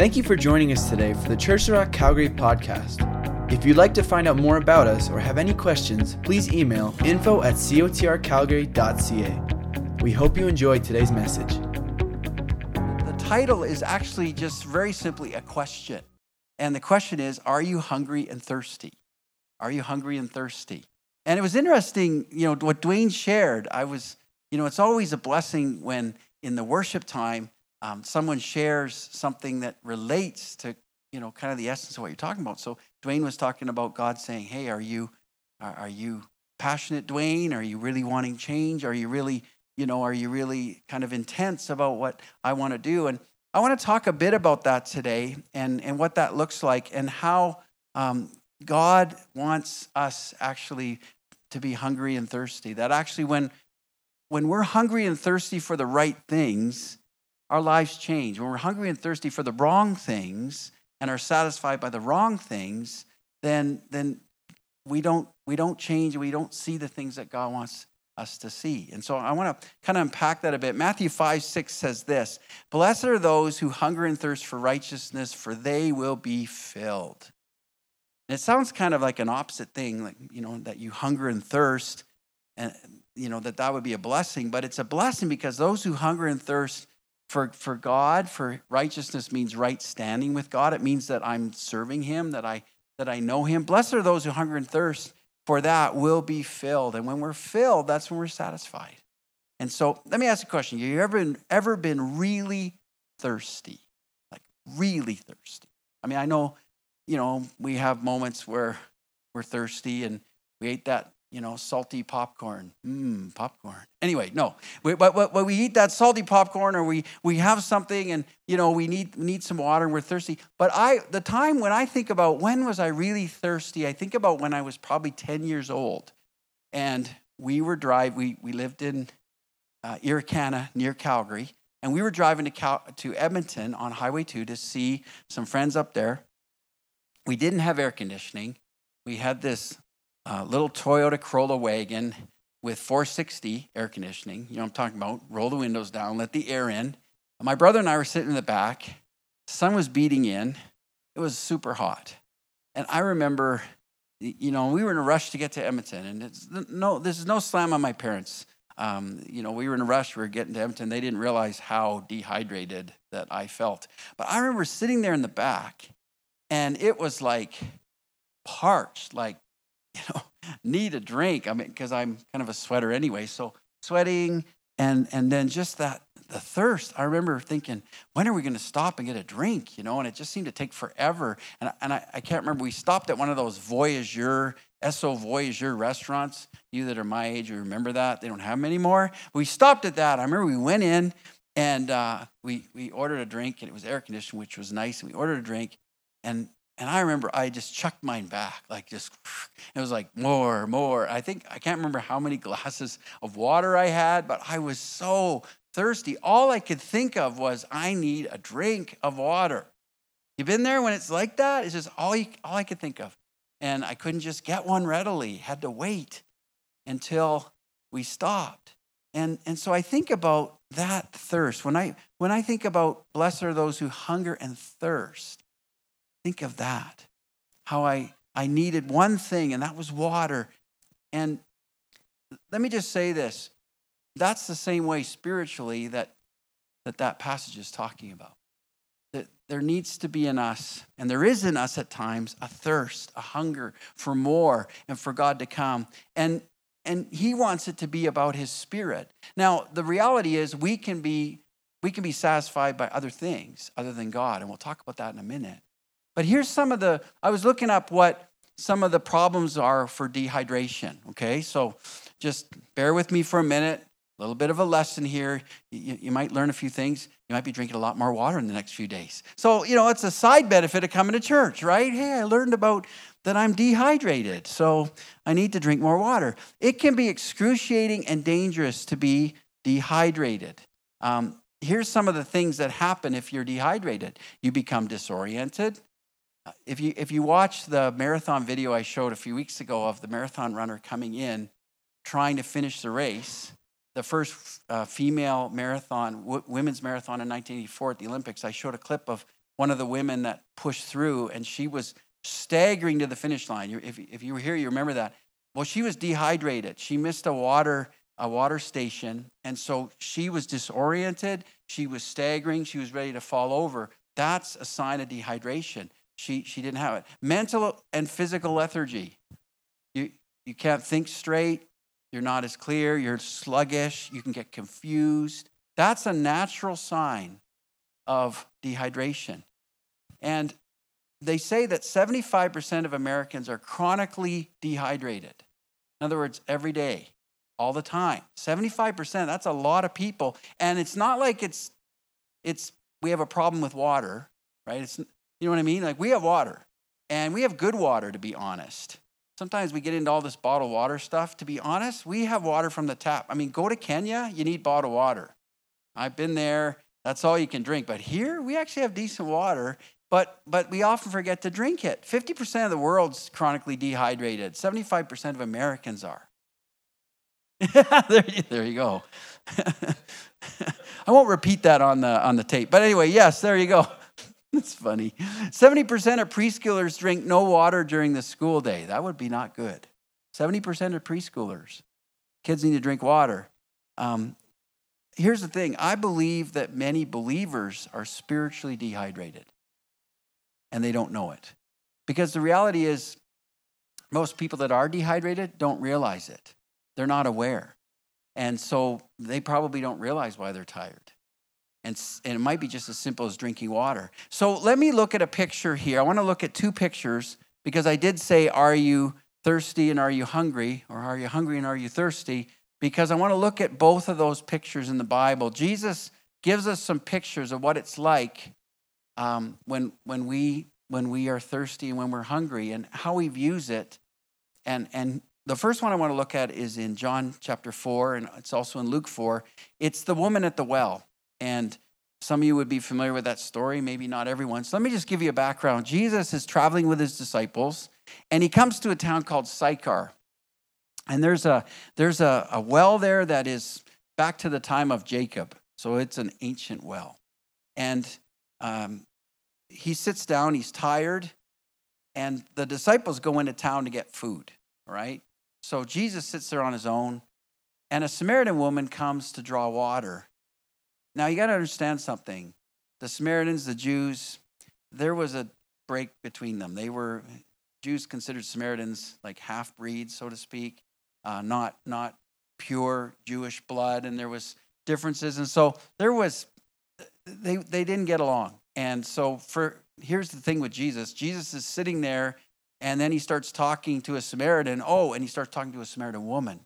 Thank you for joining us today for the Church of Rock Calgary podcast. If you'd like to find out more about us or have any questions, please email info at cotrcalgary.ca. We hope you enjoyed today's message. The title is actually just very simply a question. And the question is Are you hungry and thirsty? Are you hungry and thirsty? And it was interesting, you know, what Dwayne shared. I was, you know, it's always a blessing when in the worship time, um, someone shares something that relates to, you know, kind of the essence of what you're talking about. So Dwayne was talking about God saying, "Hey, are you, are, are you passionate, Dwayne? Are you really wanting change? Are you really, you know, are you really kind of intense about what I want to do?" And I want to talk a bit about that today, and and what that looks like, and how um, God wants us actually to be hungry and thirsty. That actually, when when we're hungry and thirsty for the right things, our lives change. When we're hungry and thirsty for the wrong things and are satisfied by the wrong things, then, then we, don't, we don't change. We don't see the things that God wants us to see. And so I want to kind of unpack that a bit. Matthew 5 6 says this Blessed are those who hunger and thirst for righteousness, for they will be filled. And it sounds kind of like an opposite thing, like, you know, that you hunger and thirst, and, you know, that that would be a blessing. But it's a blessing because those who hunger and thirst for, for God, for righteousness means right standing with God. It means that I'm serving Him, that I, that I know Him. Blessed are those who hunger and thirst for that will be filled. And when we're filled, that's when we're satisfied. And so let me ask you a question. Have you ever been, ever been really thirsty? Like really thirsty? I mean, I know, you know, we have moments where we're thirsty and we ate that you know, salty popcorn. Mmm, popcorn. Anyway, no. We, but, but, we eat that salty popcorn or we, we have something and, you know, we need, need some water and we're thirsty. But I, the time when I think about when was I really thirsty, I think about when I was probably 10 years old. And we were drive, we, we lived in uh, Irricana near Calgary. And we were driving to, Cal, to Edmonton on Highway 2 to see some friends up there. We didn't have air conditioning. We had this uh, little Toyota Corolla wagon with 460 air conditioning. You know I'm talking about. Roll the windows down, let the air in. My brother and I were sitting in the back. The sun was beating in. It was super hot. And I remember, you know, we were in a rush to get to Edmonton. And it's no, this is no slam on my parents. Um, you know, we were in a rush. We were getting to Edmonton. They didn't realize how dehydrated that I felt. But I remember sitting there in the back, and it was like parched, like you know, need a drink. I mean, because I'm kind of a sweater anyway. So sweating and and then just that the thirst. I remember thinking, when are we going to stop and get a drink? You know, and it just seemed to take forever. And, and I, I can't remember. We stopped at one of those Voyageur, Esso Voyageur restaurants. You that are my age, you remember that. They don't have them anymore. We stopped at that. I remember we went in and uh, we, we ordered a drink, and it was air conditioned, which was nice. And we ordered a drink, and and I remember I just chucked mine back, like just, it was like more, more. I think, I can't remember how many glasses of water I had, but I was so thirsty. All I could think of was, I need a drink of water. You've been there when it's like that? It's just all, you, all I could think of. And I couldn't just get one readily, had to wait until we stopped. And, and so I think about that thirst. When I, when I think about blessed are those who hunger and thirst, Think of that. How I, I needed one thing, and that was water. And let me just say this that's the same way spiritually that that, that passage is talking about. That there needs to be in us, and there is in us at times, a thirst, a hunger for more and for God to come. And and he wants it to be about his spirit. Now, the reality is we can be we can be satisfied by other things other than God, and we'll talk about that in a minute. But here's some of the, I was looking up what some of the problems are for dehydration, okay? So just bear with me for a minute. A little bit of a lesson here. You, you, might learn a few things. You might be drinking a lot more water in the next few days. So, you know, it's a side benefit of coming to church, right? Hey, I learned about that I'm dehydrated, so I need to drink more water. It can be excruciating and dangerous to be dehydrated. Um, here's some of the things that happen if you're dehydrated you become disoriented, if you if you watch the marathon video I showed a few weeks ago of the marathon runner coming in, trying to finish the race, the first uh, female marathon, w- women's marathon in 1984 at the Olympics, I showed a clip of one of the women that pushed through, and she was staggering to the finish line. If, if you were here, you remember that. Well, she was dehydrated. She missed a water a water station, and so she was disoriented. She was staggering. She was ready to fall over. That's a sign of dehydration. She she didn't have it. Mental and physical lethargy. You you can't think straight. You're not as clear. You're sluggish. You can get confused. That's a natural sign of dehydration. And they say that 75% of Americans are chronically dehydrated. In other words, every day, all the time. 75%, that's a lot of people. And it's not like it's it's we have a problem with water, right? It's you know what I mean? Like we have water. And we have good water to be honest. Sometimes we get into all this bottled water stuff. To be honest, we have water from the tap. I mean, go to Kenya, you need bottled water. I've been there. That's all you can drink. But here, we actually have decent water but, but we often forget to drink it. 50% of the world's chronically dehydrated, 75% of Americans are. there, there you go. I won't repeat that on the, on the tape. But anyway, yes, there you go. That's funny. 70% of preschoolers drink no water during the school day. That would be not good. 70% of preschoolers. Kids need to drink water. Um, here's the thing I believe that many believers are spiritually dehydrated and they don't know it. Because the reality is, most people that are dehydrated don't realize it. They're not aware. And so they probably don't realize why they're tired. And, and it might be just as simple as drinking water. So let me look at a picture here. I want to look at two pictures because I did say, Are you thirsty and are you hungry? Or are you hungry and are you thirsty? Because I want to look at both of those pictures in the Bible. Jesus gives us some pictures of what it's like um, when, when, we, when we are thirsty and when we're hungry and how he views it. And, and the first one I want to look at is in John chapter 4, and it's also in Luke 4. It's the woman at the well. And some of you would be familiar with that story, maybe not everyone. So let me just give you a background. Jesus is traveling with his disciples, and he comes to a town called Sychar. And there's a, there's a, a well there that is back to the time of Jacob. So it's an ancient well. And um, he sits down, he's tired, and the disciples go into town to get food, right? So Jesus sits there on his own, and a Samaritan woman comes to draw water. Now you got to understand something. The Samaritans, the Jews, there was a break between them. They were Jews considered Samaritans like half breeds, so to speak, uh, not not pure Jewish blood, and there was differences, and so there was they they didn't get along. And so for here's the thing with Jesus. Jesus is sitting there and then he starts talking to a Samaritan. Oh, and he starts talking to a Samaritan woman,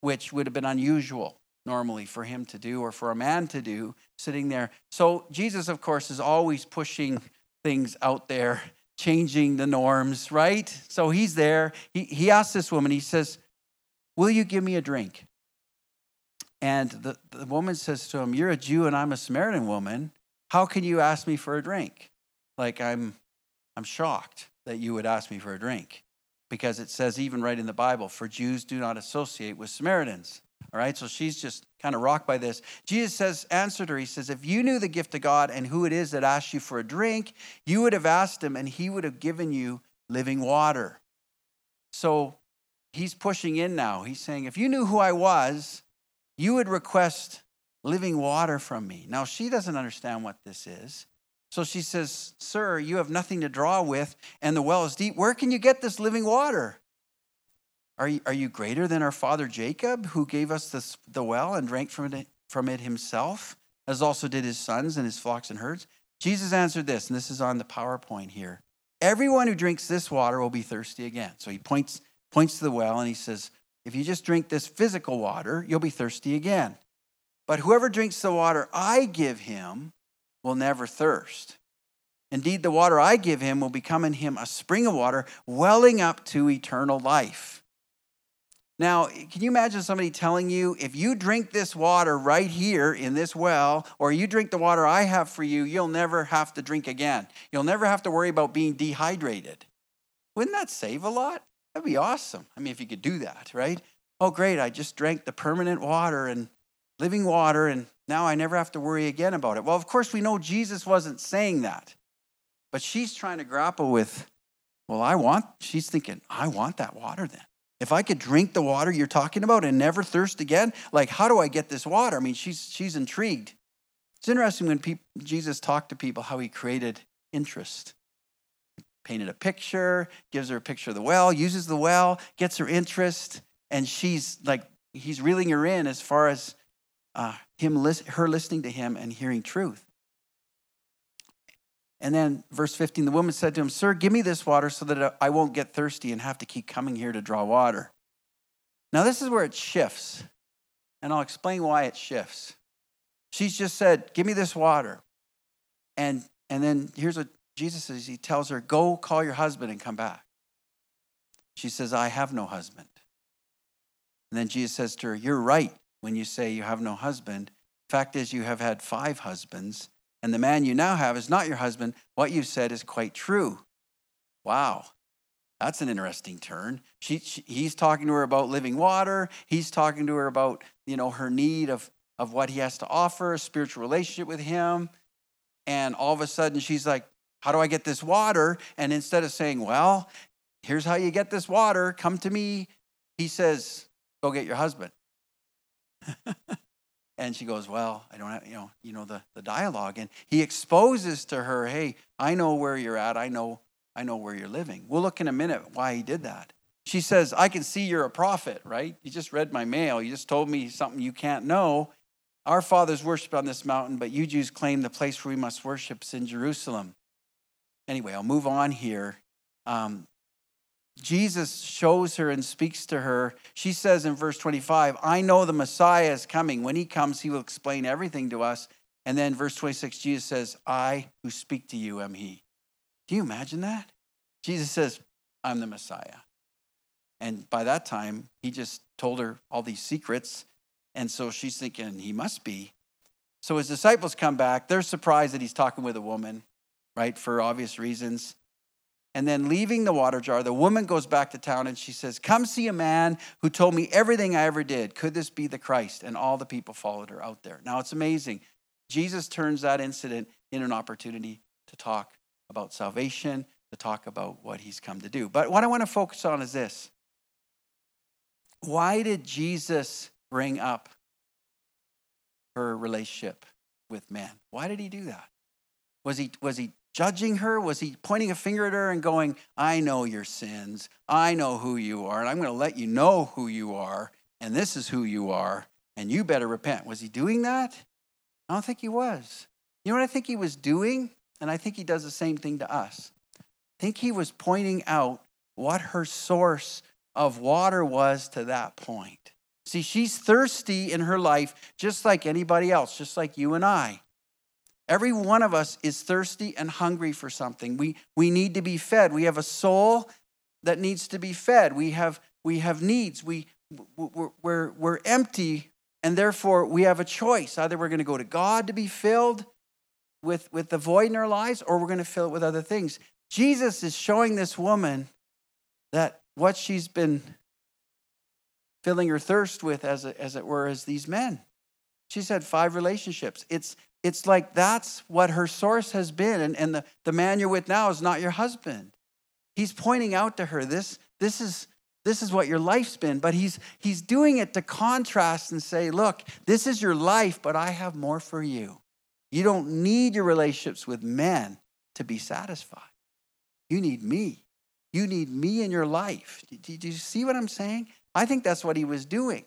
which would have been unusual normally for him to do or for a man to do sitting there. So Jesus of course is always pushing things out there, changing the norms, right? So he's there. He he asks this woman, he says, "Will you give me a drink?" And the, the woman says to him, You're a Jew and I'm a Samaritan woman. How can you ask me for a drink? Like, I'm, I'm shocked that you would ask me for a drink because it says, even right in the Bible, for Jews do not associate with Samaritans. All right, so she's just kind of rocked by this. Jesus says, answered her, he says, If you knew the gift of God and who it is that asked you for a drink, you would have asked him and he would have given you living water. So he's pushing in now. He's saying, If you knew who I was, you would request living water from me. Now, she doesn't understand what this is. So she says, Sir, you have nothing to draw with, and the well is deep. Where can you get this living water? Are you, are you greater than our father Jacob, who gave us this, the well and drank from it, from it himself, as also did his sons and his flocks and herds? Jesus answered this, and this is on the PowerPoint here. Everyone who drinks this water will be thirsty again. So he points, points to the well and he says, If you just drink this physical water, you'll be thirsty again. But whoever drinks the water I give him will never thirst. Indeed, the water I give him will become in him a spring of water welling up to eternal life. Now, can you imagine somebody telling you, if you drink this water right here in this well, or you drink the water I have for you, you'll never have to drink again? You'll never have to worry about being dehydrated. Wouldn't that save a lot? That'd be awesome. I mean, if you could do that, right? Oh, great, I just drank the permanent water and living water, and now I never have to worry again about it. Well, of course, we know Jesus wasn't saying that. But she's trying to grapple with, well, I want, she's thinking, I want that water then. If I could drink the water you're talking about and never thirst again, like how do I get this water? I mean, she's she's intrigued. It's interesting when people, Jesus talked to people how he created interest. Painted a picture, gives her a picture of the well, uses the well, gets her interest, and she's like he's reeling her in as far as uh, him her listening to him and hearing truth. And then verse 15, the woman said to him, Sir, give me this water so that I won't get thirsty and have to keep coming here to draw water. Now, this is where it shifts, and I'll explain why it shifts. She's just said, Give me this water. And, and then here's what Jesus says He tells her, Go call your husband and come back. She says, I have no husband. And then Jesus says to her, You're right when you say you have no husband. Fact is, you have had five husbands and the man you now have is not your husband, what you said is quite true. Wow. That's an interesting turn. She, she, he's talking to her about living water. He's talking to her about, you know, her need of, of what he has to offer, a spiritual relationship with him. And all of a sudden she's like, how do I get this water? And instead of saying, well, here's how you get this water, come to me, he says, go get your husband. And she goes, Well, I don't have, you know, you know, the, the dialogue. And he exposes to her, Hey, I know where you're at. I know, I know where you're living. We'll look in a minute why he did that. She says, I can see you're a prophet, right? You just read my mail. You just told me something you can't know. Our fathers worshiped on this mountain, but you Jews claim the place where we must worship is in Jerusalem. Anyway, I'll move on here. Um, Jesus shows her and speaks to her. She says in verse 25, I know the Messiah is coming. When he comes, he will explain everything to us. And then verse 26, Jesus says, I who speak to you am he. Do you imagine that? Jesus says, I'm the Messiah. And by that time, he just told her all these secrets. And so she's thinking, he must be. So his disciples come back. They're surprised that he's talking with a woman, right? For obvious reasons. And then leaving the water jar, the woman goes back to town and she says, Come see a man who told me everything I ever did. Could this be the Christ? And all the people followed her out there. Now it's amazing. Jesus turns that incident in an opportunity to talk about salvation, to talk about what he's come to do. But what I want to focus on is this Why did Jesus bring up her relationship with man? Why did he do that? Was he, was he judging her? Was he pointing a finger at her and going, I know your sins. I know who you are, and I'm going to let you know who you are, and this is who you are, and you better repent. Was he doing that? I don't think he was. You know what I think he was doing? And I think he does the same thing to us. I think he was pointing out what her source of water was to that point. See, she's thirsty in her life just like anybody else, just like you and I. Every one of us is thirsty and hungry for something. We, we need to be fed. We have a soul that needs to be fed. We have, we have needs. We, we're, we're, empty, and therefore we have a choice. Either we're going to go to God to be filled with, with the void in our lives, or we're going to fill it with other things. Jesus is showing this woman that what she's been filling her thirst with, as, a, as it were, is these men. She's had five relationships. It's it's like that's what her source has been. And, and the, the man you're with now is not your husband. He's pointing out to her, this, this, is, this is what your life's been. But he's, he's doing it to contrast and say, look, this is your life, but I have more for you. You don't need your relationships with men to be satisfied. You need me. You need me in your life. Do you see what I'm saying? I think that's what he was doing.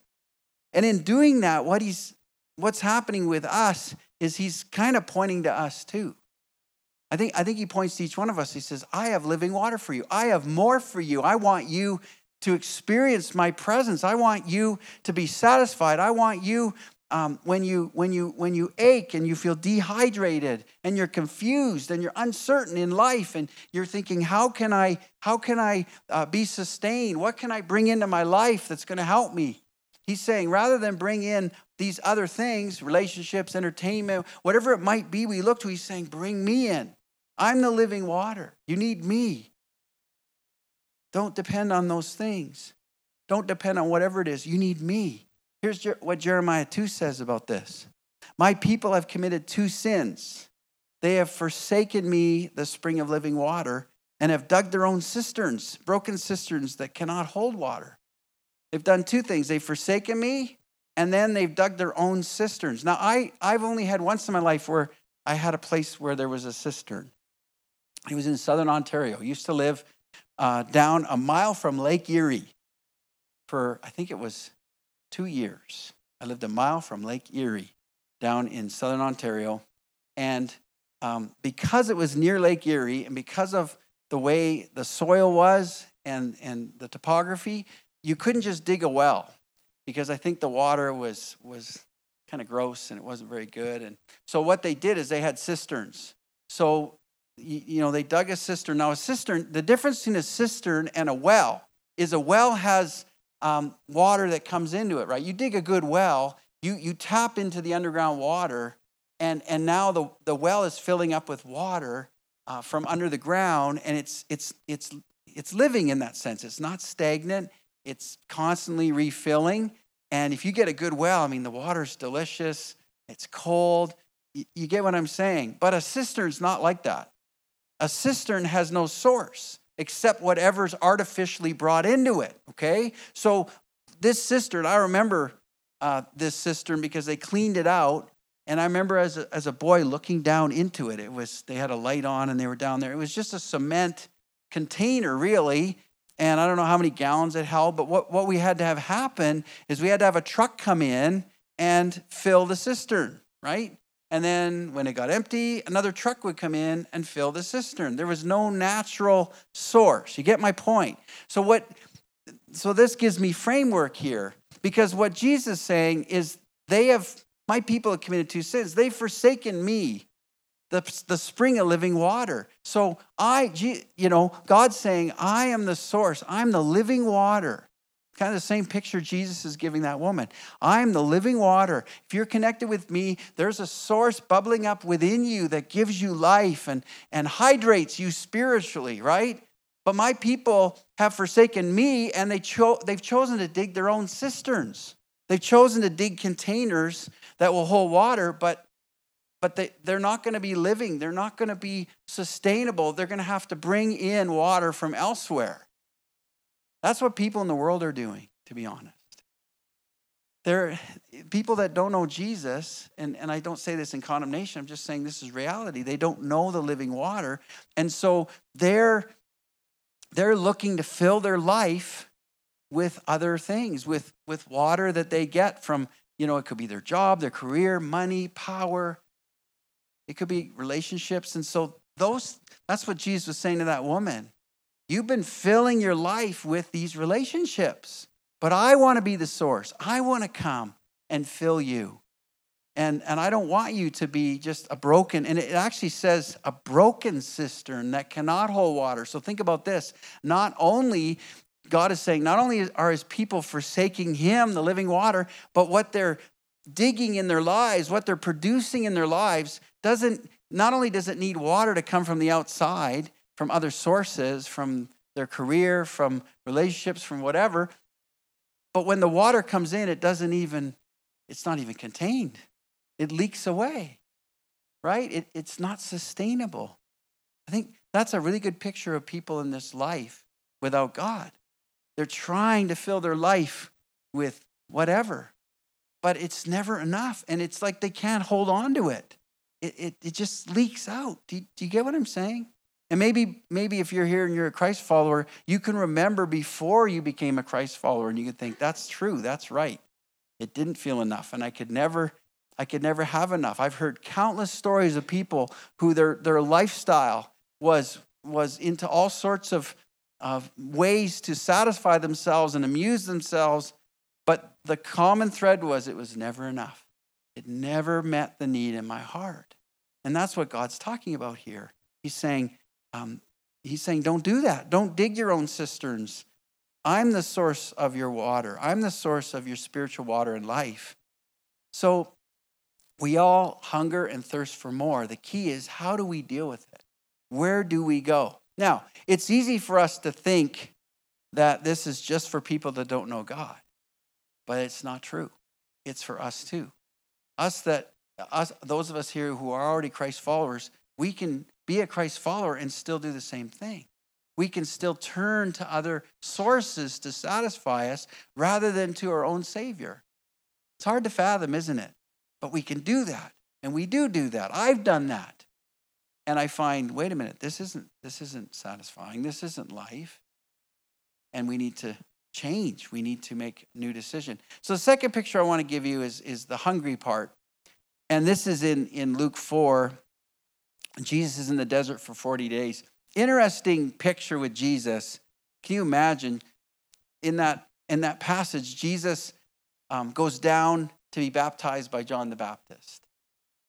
And in doing that, what he's what's happening with us is he's kind of pointing to us too. I think, I think he points to each one of us. He says, I have living water for you. I have more for you. I want you to experience my presence. I want you to be satisfied. I want you um, when you when you when you ache and you feel dehydrated and you're confused and you're uncertain in life and you're thinking how can i how can i uh, be sustained what can i bring into my life that's going to help me he's saying rather than bring in these other things, relationships, entertainment, whatever it might be, we look to, he's saying, Bring me in. I'm the living water. You need me. Don't depend on those things. Don't depend on whatever it is. You need me. Here's what Jeremiah 2 says about this My people have committed two sins. they have forsaken me, the spring of living water, and have dug their own cisterns, broken cisterns that cannot hold water. They've done two things. They've forsaken me, and then they've dug their own cisterns. Now, I, I've only had once in my life where I had a place where there was a cistern. It was in southern Ontario. I used to live uh, down a mile from Lake Erie for, I think it was two years. I lived a mile from Lake Erie down in southern Ontario. And um, because it was near Lake Erie and because of the way the soil was and, and the topography, you couldn't just dig a well because I think the water was, was kind of gross and it wasn't very good. And so what they did is they had cisterns. So, you know, they dug a cistern. Now, a cistern, the difference between a cistern and a well is a well has um, water that comes into it, right? You dig a good well, you, you tap into the underground water, and, and now the, the well is filling up with water uh, from under the ground, and it's, it's, it's, it's living in that sense. It's not stagnant, it's constantly refilling. And if you get a good well, I mean, the water's delicious, it's cold. You, you get what I'm saying? But a cistern's not like that. A cistern has no source except whatever's artificially brought into it, okay? So this cistern, I remember uh, this cistern because they cleaned it out. And I remember as a, as a boy looking down into it. It was, they had a light on and they were down there. It was just a cement container, really and I don't know how many gallons it held, but what, what we had to have happen is we had to have a truck come in and fill the cistern, right? And then when it got empty, another truck would come in and fill the cistern. There was no natural source. You get my point? So what so this gives me framework here because what Jesus is saying is they have my people have committed two sins. They've forsaken me the, the spring of living water. So I, you know, God's saying, I am the source. I'm the living water. Kind of the same picture Jesus is giving that woman. I'm the living water. If you're connected with me, there's a source bubbling up within you that gives you life and, and hydrates you spiritually, right? But my people have forsaken me and they cho- they've chosen to dig their own cisterns. They've chosen to dig containers that will hold water, but but they, they're not going to be living. They're not going to be sustainable. They're going to have to bring in water from elsewhere. That's what people in the world are doing, to be honest. They're people that don't know Jesus, and, and I don't say this in condemnation, I'm just saying this is reality. They don't know the living water. And so they're they're looking to fill their life with other things, with, with water that they get from, you know, it could be their job, their career, money, power, it could be relationships. And so those that's what Jesus was saying to that woman. You've been filling your life with these relationships. But I want to be the source. I want to come and fill you. And, and I don't want you to be just a broken, and it actually says a broken cistern that cannot hold water. So think about this. Not only, God is saying, not only are his people forsaking him, the living water, but what they're digging in their lives, what they're producing in their lives, doesn't not only does it need water to come from the outside, from other sources, from their career, from relationships, from whatever, but when the water comes in, it doesn't even, it's not even contained. It leaks away, right? It, it's not sustainable. I think that's a really good picture of people in this life without God. They're trying to fill their life with whatever, but it's never enough. And it's like they can't hold on to it it, it, it just leaks out. Do you, do you get what I'm saying? And maybe, maybe if you're here and you're a Christ follower, you can remember before you became a Christ follower and you can think, that's true, that's right. It didn't feel enough, and I could never, I could never have enough. I've heard countless stories of people who their, their lifestyle was, was into all sorts of, of ways to satisfy themselves and amuse themselves, but the common thread was it was never enough. It never met the need in my heart. And that's what God's talking about here. He's saying, um, He's saying, don't do that. Don't dig your own cisterns. I'm the source of your water. I'm the source of your spiritual water and life. So we all hunger and thirst for more. The key is how do we deal with it? Where do we go? Now, it's easy for us to think that this is just for people that don't know God, but it's not true. It's for us too us that us those of us here who are already Christ followers, we can be a Christ follower and still do the same thing. We can still turn to other sources to satisfy us rather than to our own Savior. It's hard to fathom, isn't it? But we can do that. And we do do that. I've done that. And I find, wait a minute, this isn't this isn't satisfying. This isn't life. And we need to change. We need to make new decision. So the second picture I want to give you is, is the hungry part. And this is in, in Luke 4. Jesus is in the desert for 40 days. Interesting picture with Jesus. Can you imagine in that in that passage, Jesus um, goes down to be baptized by John the Baptist.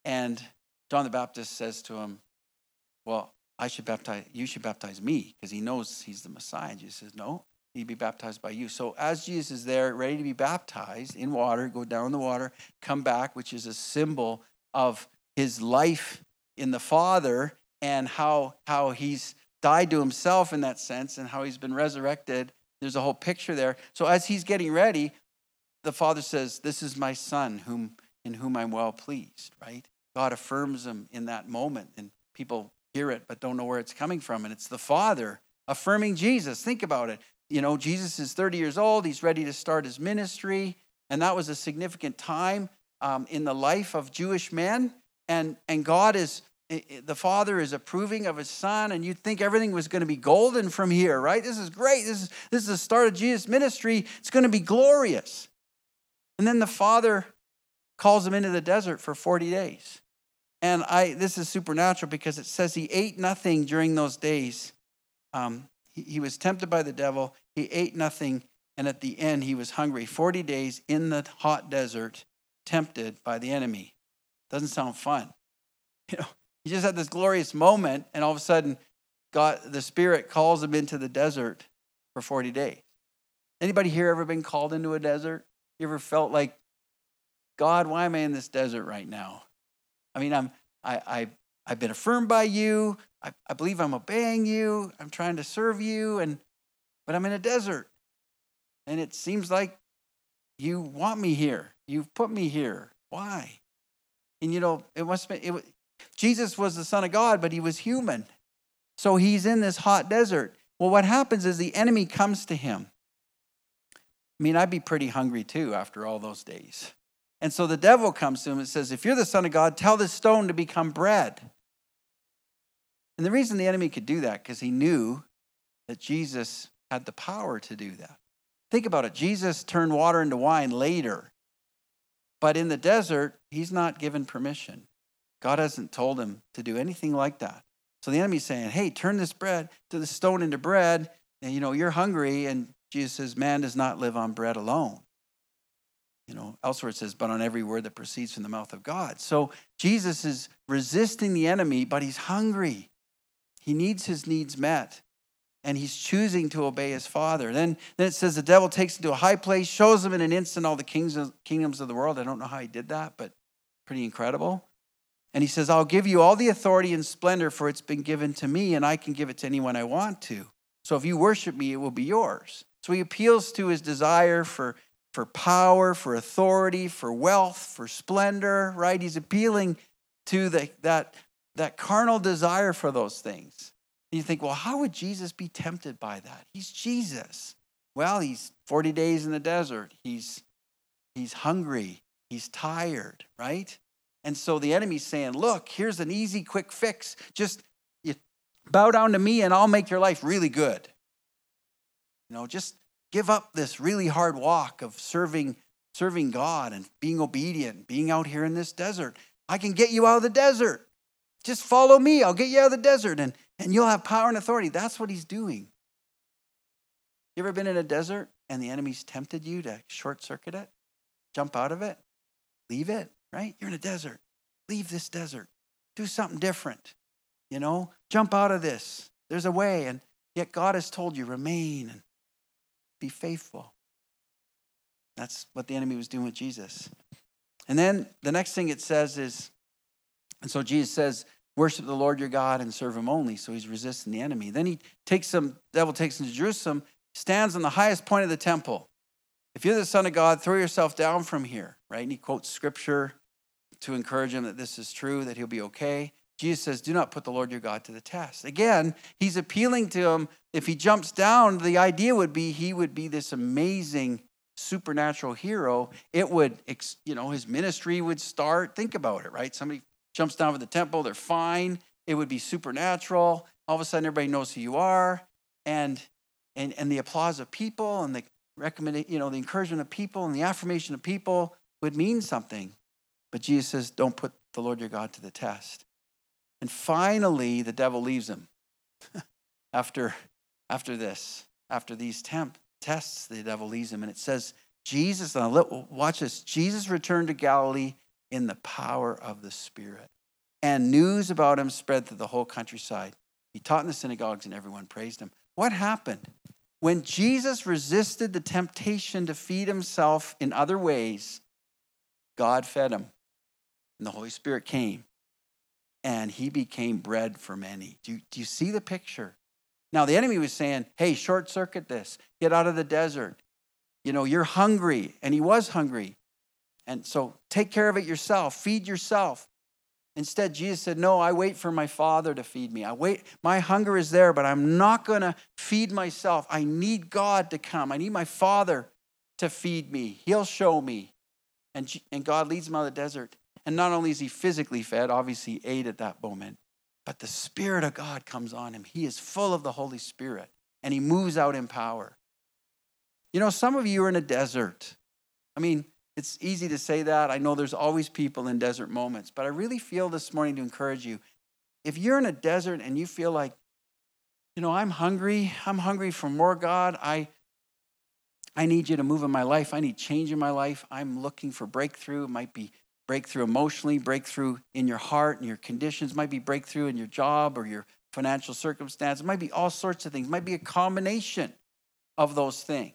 And John the Baptist says to him, Well, I should baptize, you should baptize me, because he knows he's the Messiah. Jesus says, No, he'd be baptized by you. So as Jesus is there, ready to be baptized in water, go down the water, come back, which is a symbol of his life in the Father and how how he's died to himself in that sense and how he's been resurrected. There's a whole picture there. So as he's getting ready, the Father says, This is my son whom in whom I'm well pleased, right? God affirms him in that moment, and people hear it but don't know where it's coming from. And it's the Father affirming Jesus. Think about it. You know, Jesus is 30 years old, he's ready to start his ministry, and that was a significant time um, in the life of Jewish men. And, and God is, the Father is approving of his Son, and you'd think everything was going to be golden from here, right? This is great. This is, this is the start of Jesus' ministry. It's going to be glorious. And then the Father calls him into the desert for 40 days. And I, this is supernatural because it says he ate nothing during those days. Um, he, was tempted by the devil. He ate nothing. And at the end, he was hungry. 40 days in the hot desert, tempted by the enemy. Doesn't sound fun. You know, he just had this glorious moment, and all of a sudden, God, the Spirit calls him into the desert for 40 days. Anybody here ever been called into a desert? You ever felt like, God, why am I in this desert right now? I mean, I'm, I, I, I've been affirmed by you. I, I believe I'm obeying you. I'm trying to serve you, and but I'm in a desert, and it seems like you want me here. You've put me here. Why? And you know, it must be. It, Jesus was the Son of God, but he was human, so he's in this hot desert. Well, what happens is the enemy comes to him. I mean, I'd be pretty hungry too after all those days. And so the devil comes to him and says, If you're the Son of God, tell this stone to become bread. And the reason the enemy could do that, because he knew that Jesus had the power to do that. Think about it Jesus turned water into wine later, but in the desert, he's not given permission. God hasn't told him to do anything like that. So the enemy's saying, Hey, turn this bread to the stone into bread. And you know, you're hungry. And Jesus says, Man does not live on bread alone. You know, elsewhere it says, but on every word that proceeds from the mouth of God. So Jesus is resisting the enemy, but he's hungry. He needs his needs met, and he's choosing to obey his Father. Then, then it says the devil takes him to a high place, shows him in an instant all the kings kingdoms of the world. I don't know how he did that, but pretty incredible. And he says, I'll give you all the authority and splendor, for it's been given to me, and I can give it to anyone I want to. So if you worship me, it will be yours. So he appeals to his desire for for power, for authority, for wealth, for splendor, right? He's appealing to the, that, that carnal desire for those things. And you think, well, how would Jesus be tempted by that? He's Jesus. Well, he's 40 days in the desert. He's, he's hungry. He's tired, right? And so the enemy's saying, look, here's an easy, quick fix. Just you bow down to me and I'll make your life really good. You know, just give up this really hard walk of serving serving God and being obedient, being out here in this desert. I can get you out of the desert. Just follow me. I'll get you out of the desert and, and you'll have power and authority. That's what he's doing. You ever been in a desert and the enemy's tempted you to short circuit it? Jump out of it? Leave it, right? You're in a desert. Leave this desert. Do something different. You know, jump out of this. There's a way. And yet God has told you, remain and be faithful. That's what the enemy was doing with Jesus. And then the next thing it says is, and so Jesus says, worship the Lord your God and serve him only. So he's resisting the enemy. Then he takes him, devil takes him to Jerusalem, stands on the highest point of the temple. If you're the son of God, throw yourself down from here, right? And he quotes scripture to encourage him that this is true, that he'll be okay. Jesus says, Do not put the Lord your God to the test. Again, he's appealing to him. If he jumps down, the idea would be he would be this amazing supernatural hero. It would, you know, his ministry would start. Think about it, right? Somebody jumps down for the temple, they're fine. It would be supernatural. All of a sudden, everybody knows who you are. And and, and the applause of people and the recommend, you know, the encouragement of people and the affirmation of people would mean something. But Jesus says, don't put the Lord your God to the test. And finally, the devil leaves him. after, after this, after these temp, tests, the devil leaves him. And it says, Jesus, now watch this. Jesus returned to Galilee in the power of the Spirit. And news about him spread through the whole countryside. He taught in the synagogues and everyone praised him. What happened? When Jesus resisted the temptation to feed himself in other ways, God fed him. And the Holy Spirit came and he became bread for many. Do you, do you see the picture? Now, the enemy was saying, hey, short circuit this, get out of the desert. You know, you're hungry. And he was hungry. And so take care of it yourself, feed yourself. Instead, Jesus said, No, I wait for my Father to feed me. I wait, my hunger is there, but I'm not going to feed myself. I need God to come. I need my Father to feed me. He'll show me. And, and God leads him out of the desert. And not only is he physically fed, obviously he ate at that moment, but the Spirit of God comes on him. He is full of the Holy Spirit and he moves out in power. You know, some of you are in a desert. I mean, it's easy to say that. I know there's always people in desert moments, but I really feel this morning to encourage you. If you're in a desert and you feel like, you know, I'm hungry, I'm hungry for more God, I I need you to move in my life. I need change in my life. I'm looking for breakthrough. It might be breakthrough emotionally, breakthrough in your heart and your conditions, it might be breakthrough in your job or your financial circumstance. It might be all sorts of things. It might be a combination of those things.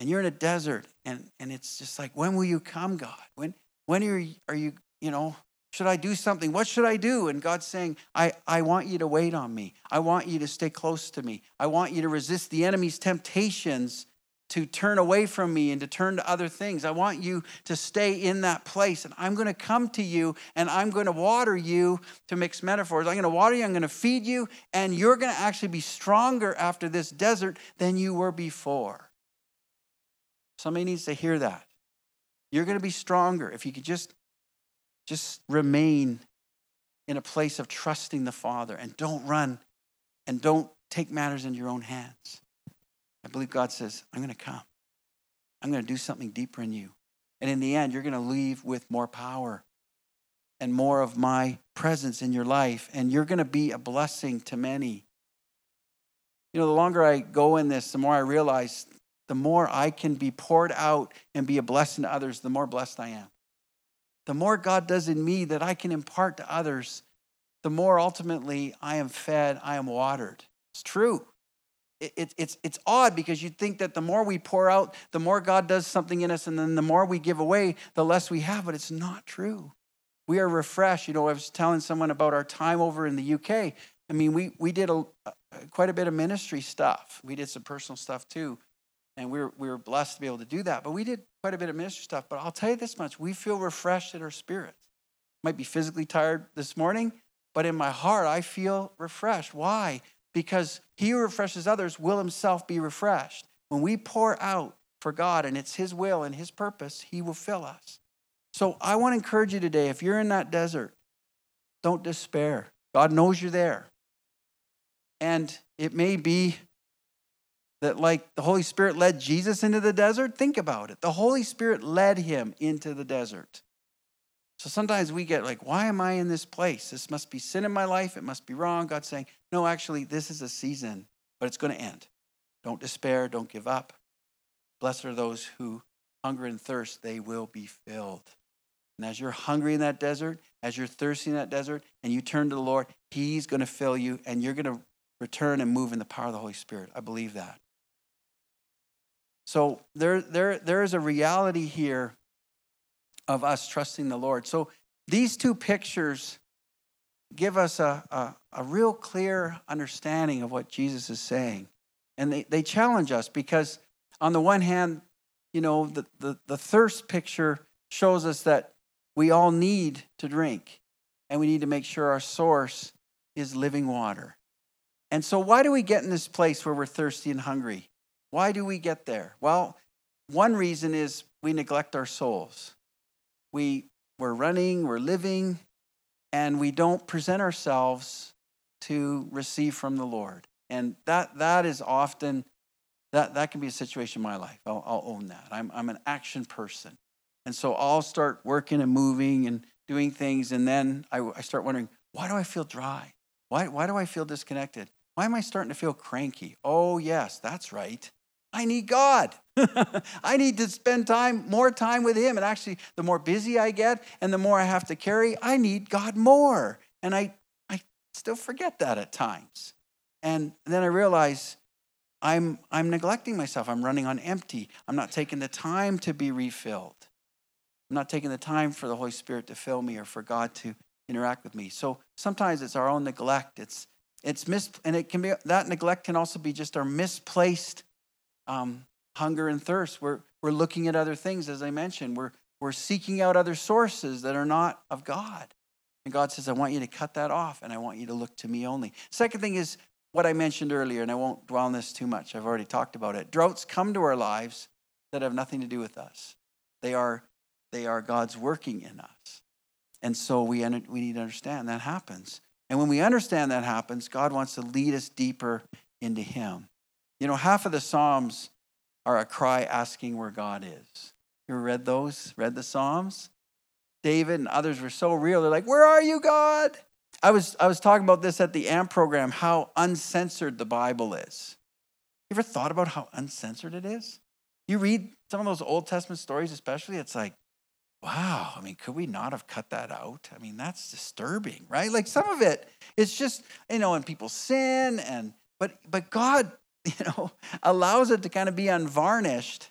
And you're in a desert and, and it's just like, when will you come, God? When when are you, are you, you know, should I do something? What should I do? And God's saying, I, I want you to wait on me. I want you to stay close to me. I want you to resist the enemy's temptations to turn away from me and to turn to other things. I want you to stay in that place. And I'm going to come to you and I'm going to water you to mix metaphors. I'm going to water you, I'm going to feed you, and you're going to actually be stronger after this desert than you were before. Somebody needs to hear that. You're going to be stronger if you could just just remain in a place of trusting the Father and don't run and don't take matters into your own hands. I believe God says, I'm going to come. I'm going to do something deeper in you. And in the end, you're going to leave with more power and more of my presence in your life. And you're going to be a blessing to many. You know, the longer I go in this, the more I realize the more I can be poured out and be a blessing to others, the more blessed I am. The more God does in me that I can impart to others, the more ultimately I am fed, I am watered. It's true it, it, it's, it's odd because you'd think that the more we pour out, the more God does something in us, and then the more we give away, the less we have, but it's not true. We are refreshed. You know, I was telling someone about our time over in the UK. I mean, we, we did a, quite a bit of ministry stuff. We did some personal stuff too. And we were, we were blessed to be able to do that. But we did quite a bit of ministry stuff. But I'll tell you this much we feel refreshed in our spirits. Might be physically tired this morning, but in my heart, I feel refreshed. Why? because he who refreshes others will himself be refreshed. When we pour out for God and it's his will and his purpose, he will fill us. So I want to encourage you today if you're in that desert, don't despair. God knows you're there. And it may be that, like the Holy Spirit led Jesus into the desert, think about it. The Holy Spirit led him into the desert. So sometimes we get like, why am I in this place? This must be sin in my life. It must be wrong. God's saying, no, actually, this is a season, but it's going to end. Don't despair. Don't give up. Blessed are those who hunger and thirst, they will be filled. And as you're hungry in that desert, as you're thirsty in that desert, and you turn to the Lord, He's going to fill you, and you're going to return and move in the power of the Holy Spirit. I believe that. So there, there, there is a reality here of us trusting the Lord. So these two pictures give us a, a, a, real clear understanding of what Jesus is saying. And they, they challenge us because, on the one hand, you know, the, the, the thirst picture shows us that we all need to drink. and we need to make sure our source is living water. And so, why do we get in this place where we're thirsty and hungry? Why do we get there? Well, one reason is we neglect our souls. We, we're running, we're living, and we don't present ourselves to receive from the Lord. And that, that is often, that, that can be a situation in my life. I'll, I'll own that. I'm, I'm an action person. And so I'll start working and moving and doing things. And then I, I start wondering, why do I feel dry? Why, why do I feel disconnected? Why am I starting to feel cranky? Oh, yes, that's right. I need God. I need to spend time, more time with Him. And actually, the more busy I get and the more I have to carry, I need God more. And I, I still forget that at times. And then I realize I'm, I'm neglecting myself. I'm running on empty. I'm not taking the time to be refilled. I'm not taking the time for the Holy Spirit to fill me or for God to interact with me. So sometimes it's our own neglect. It's, it's mis- and it can be that neglect can also be just our misplaced um, hunger and thirst. We're, we're looking at other things, as I mentioned. We're, we're seeking out other sources that are not of God. And God says, I want you to cut that off and I want you to look to me only. Second thing is what I mentioned earlier, and I won't dwell on this too much. I've already talked about it. Droughts come to our lives that have nothing to do with us, they are, they are God's working in us. And so we, we need to understand that happens. And when we understand that happens, God wants to lead us deeper into Him. You know, half of the Psalms are a cry asking where God is. You ever read those? Read the Psalms? David and others were so real. They're like, Where are you, God? I was, I was talking about this at the AMP program, how uncensored the Bible is. You ever thought about how uncensored it is? You read some of those Old Testament stories, especially, it's like, wow, I mean, could we not have cut that out? I mean, that's disturbing, right? Like some of it, it's just, you know, and people sin and but but God you know, allows it to kind of be unvarnished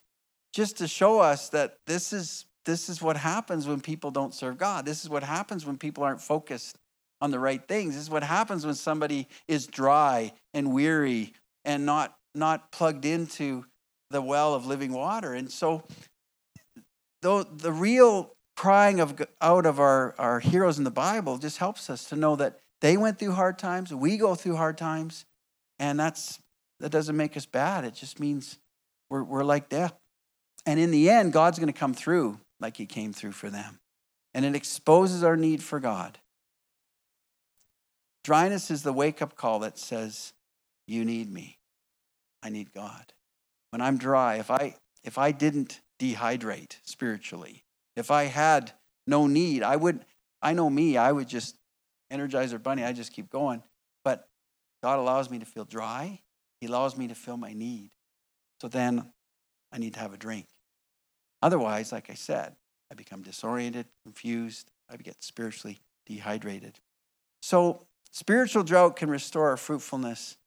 just to show us that this is this is what happens when people don't serve God. This is what happens when people aren't focused on the right things. This is what happens when somebody is dry and weary and not not plugged into the well of living water. And so though the real crying of out of our, our heroes in the Bible just helps us to know that they went through hard times, we go through hard times, and that's that doesn't make us bad. It just means we're, we're like death. And in the end, God's going to come through like he came through for them. And it exposes our need for God. Dryness is the wake up call that says, You need me. I need God. When I'm dry, if I, if I didn't dehydrate spiritually, if I had no need, I would, I know me, I would just Energizer Bunny, I just keep going. But God allows me to feel dry he allows me to fill my need. So then I need to have a drink. Otherwise, like I said, I become disoriented, confused, I get spiritually dehydrated. So, spiritual drought can restore our fruitfulness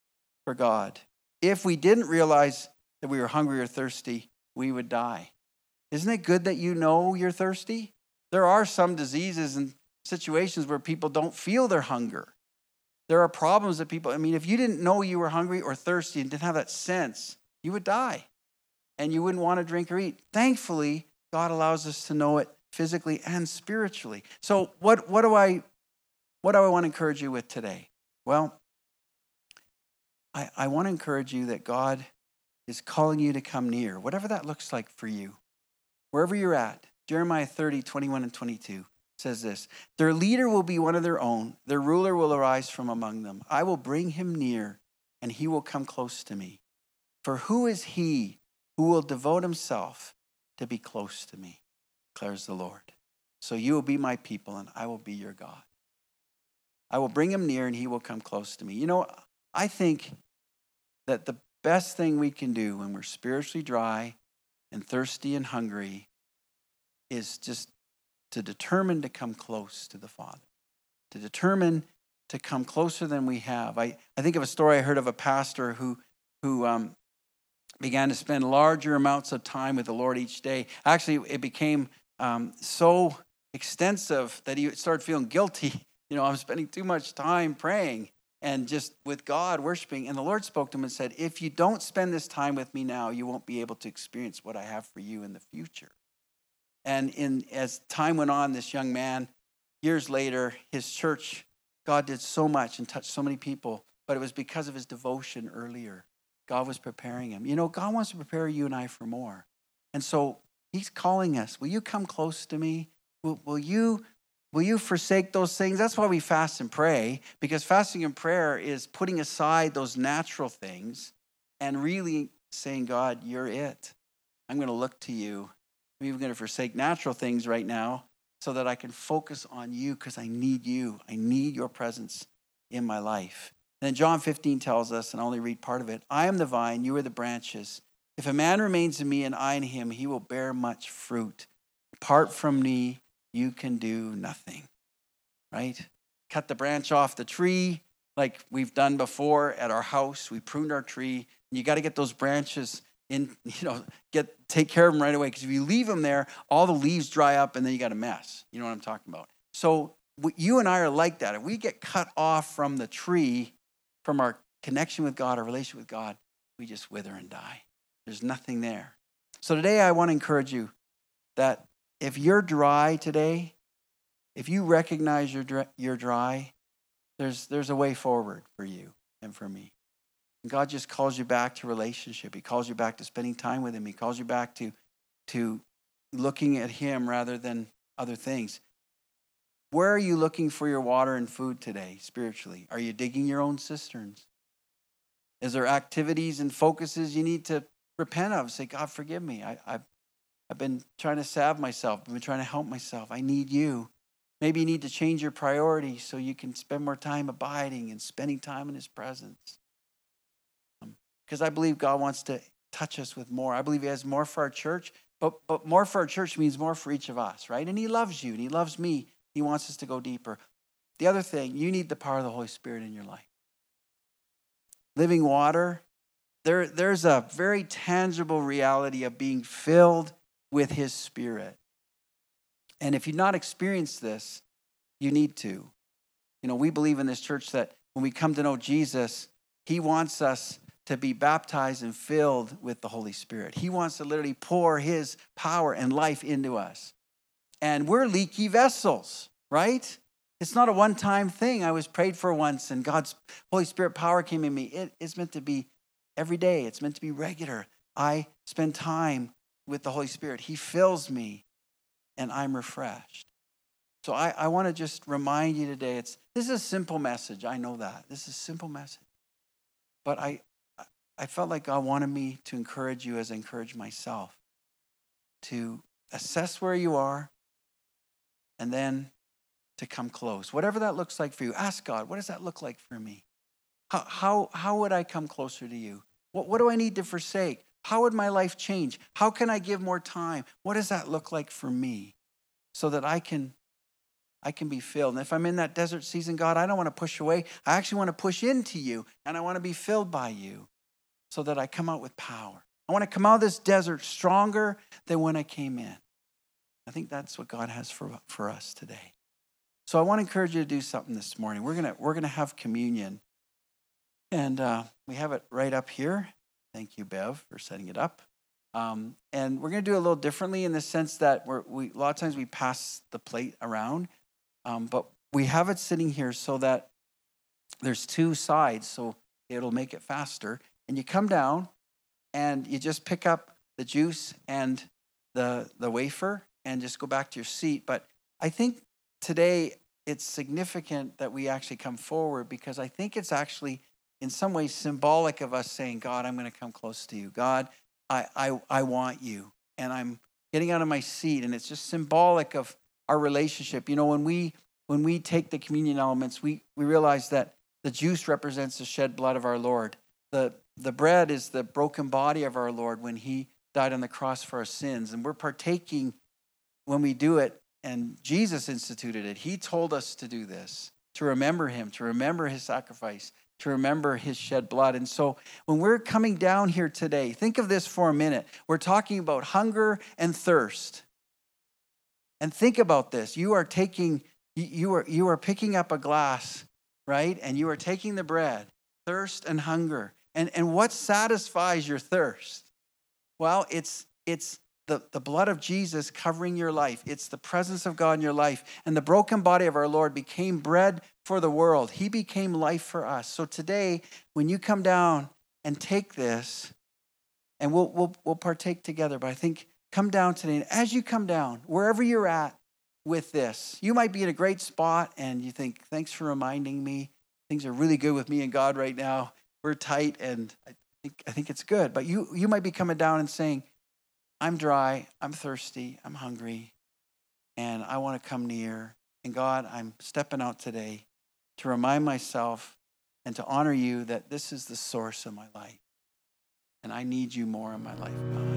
for God. If we didn't realize that we were hungry or thirsty, we would die. Isn't it good that you know you're thirsty? There are some diseases and situations where people don't feel their hunger. There are problems that people, I mean, if you didn't know you were hungry or thirsty and didn't have that sense, you would die and you wouldn't want to drink or eat. Thankfully, God allows us to know it physically and spiritually. So, what, what, do, I, what do I want to encourage you with today? Well, I, I want to encourage you that God is calling you to come near, whatever that looks like for you, wherever you're at. Jeremiah 30, 21, and 22 says this Their leader will be one of their own, their ruler will arise from among them. I will bring him near, and he will come close to me. For who is he who will devote himself to be close to me? declares the Lord. So you will be my people, and I will be your God. I will bring him near, and he will come close to me. You know, I think that the best thing we can do when we're spiritually dry and thirsty and hungry is just to determine to come close to the Father, to determine to come closer than we have. I, I think of a story I heard of a pastor who, who um, began to spend larger amounts of time with the Lord each day. Actually, it became um, so extensive that he started feeling guilty. You know, I'm spending too much time praying and just with God worshiping. And the Lord spoke to him and said, If you don't spend this time with me now, you won't be able to experience what I have for you in the future. And in, as time went on, this young man years later, his church, God did so much and touched so many people, but it was because of his devotion earlier. God was preparing him. You know, God wants to prepare you and I for more. And so he's calling us. Will you come close to me? Will, will you will you forsake those things? That's why we fast and pray, because fasting and prayer is putting aside those natural things and really saying, God, you're it. I'm going to look to you. I'm even going to forsake natural things right now so that I can focus on you because I need you. I need your presence in my life. And then John 15 tells us, and I'll only read part of it I am the vine, you are the branches. If a man remains in me and I in him, he will bear much fruit. Apart from me, you can do nothing. Right? Cut the branch off the tree like we've done before at our house. We pruned our tree. You got to get those branches in, you know, get take care of them right away. Because if you leave them there, all the leaves dry up and then you got a mess. You know what I'm talking about? So you and I are like that. If we get cut off from the tree, from our connection with God, our relation with God, we just wither and die. There's nothing there. So today I want to encourage you that if you're dry today, if you recognize you're, you're dry, there's, there's a way forward for you and for me. God just calls you back to relationship. He calls you back to spending time with Him. He calls you back to, to looking at Him rather than other things. Where are you looking for your water and food today, spiritually? Are you digging your own cisterns? Is there activities and focuses you need to repent of? Say, God, forgive me. I, I've, I've been trying to salve myself. I've been trying to help myself. I need you. Maybe you need to change your priorities so you can spend more time abiding and spending time in His presence. Because I believe God wants to touch us with more. I believe He has more for our church, but, but more for our church means more for each of us, right? And He loves you and He loves me he wants us to go deeper. The other thing, you need the power of the Holy Spirit in your life. Living water, there, there's a very tangible reality of being filled with His Spirit. And if you've not experienced this, you need to. You know, we believe in this church that when we come to know Jesus, He wants us to be baptized and filled with the Holy Spirit. He wants to literally pour His power and life into us and we're leaky vessels, right? It's not a one time thing. I was prayed for once and God's Holy Spirit power came in me. It is meant to be every day, it's meant to be regular. I spend time with the Holy Spirit, He fills me and I'm refreshed. So I, I want to just remind you today it's this is a simple message. I know that. This is a simple message. But I I felt like God wanted me to encourage you as I encourage myself to assess where you are, and then to come close. Whatever that looks like for you, ask God, what does that look like for me? How, how, how would I come closer to you? What, what do I need to forsake? How would my life change? How can I give more time? What does that look like for me? So that I can I can be filled. And if I'm in that desert season, God, I don't want to push away. I actually want to push into you and I want to be filled by you so that I come out with power. I want to come out of this desert stronger than when I came in. I think that's what God has for, for us today. So I want to encourage you to do something this morning. We're gonna we're gonna have communion. And uh, we have it right up here. Thank you, Bev, for setting it up. Um, and we're to do it a little differently in the sense that we're, we, a lot of times we pass the plate around, um, but we have it sitting here so that there's two sides, so it'll make it faster. And you come down and you just pick up the juice and the, the wafer and just go back to your seat. But I think today it's significant that we actually come forward because I think it's actually in some ways symbolic of us saying, God, I'm going to come close to you. God, I, I, I want you. And I'm getting out of my seat. And it's just symbolic of our relationship. You know, when we when we take the communion elements, we, we realize that the juice represents the shed blood of our Lord. The the bread is the broken body of our Lord when he died on the cross for our sins. And we're partaking when we do it, and Jesus instituted it, he told us to do this, to remember him, to remember his sacrifice, to remember his shed blood. And so when we're coming down here today, think of this for a minute. We're talking about hunger and thirst. And think about this. You are taking, you are, you are picking up a glass, right? And you are taking the bread, thirst and hunger. And, and what satisfies your thirst? Well, it's, it's the, the blood of Jesus covering your life. It's the presence of God in your life. And the broken body of our Lord became bread for the world. He became life for us. So today, when you come down and take this, and we'll, we'll, we'll partake together, but I think come down today. And as you come down, wherever you're at with this, you might be in a great spot and you think, thanks for reminding me. Things are really good with me and God right now. We're tight and I think, I think it's good. But you, you might be coming down and saying, I'm dry, I'm thirsty, I'm hungry, and I want to come near. And God, I'm stepping out today to remind myself and to honor you that this is the source of my life. And I need you more in my life, God.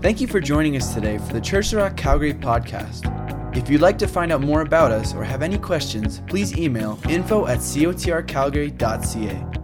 Thank you for joining us today for the Church of Rock Calgary podcast. If you'd like to find out more about us or have any questions, please email info at cotrcalgary.ca.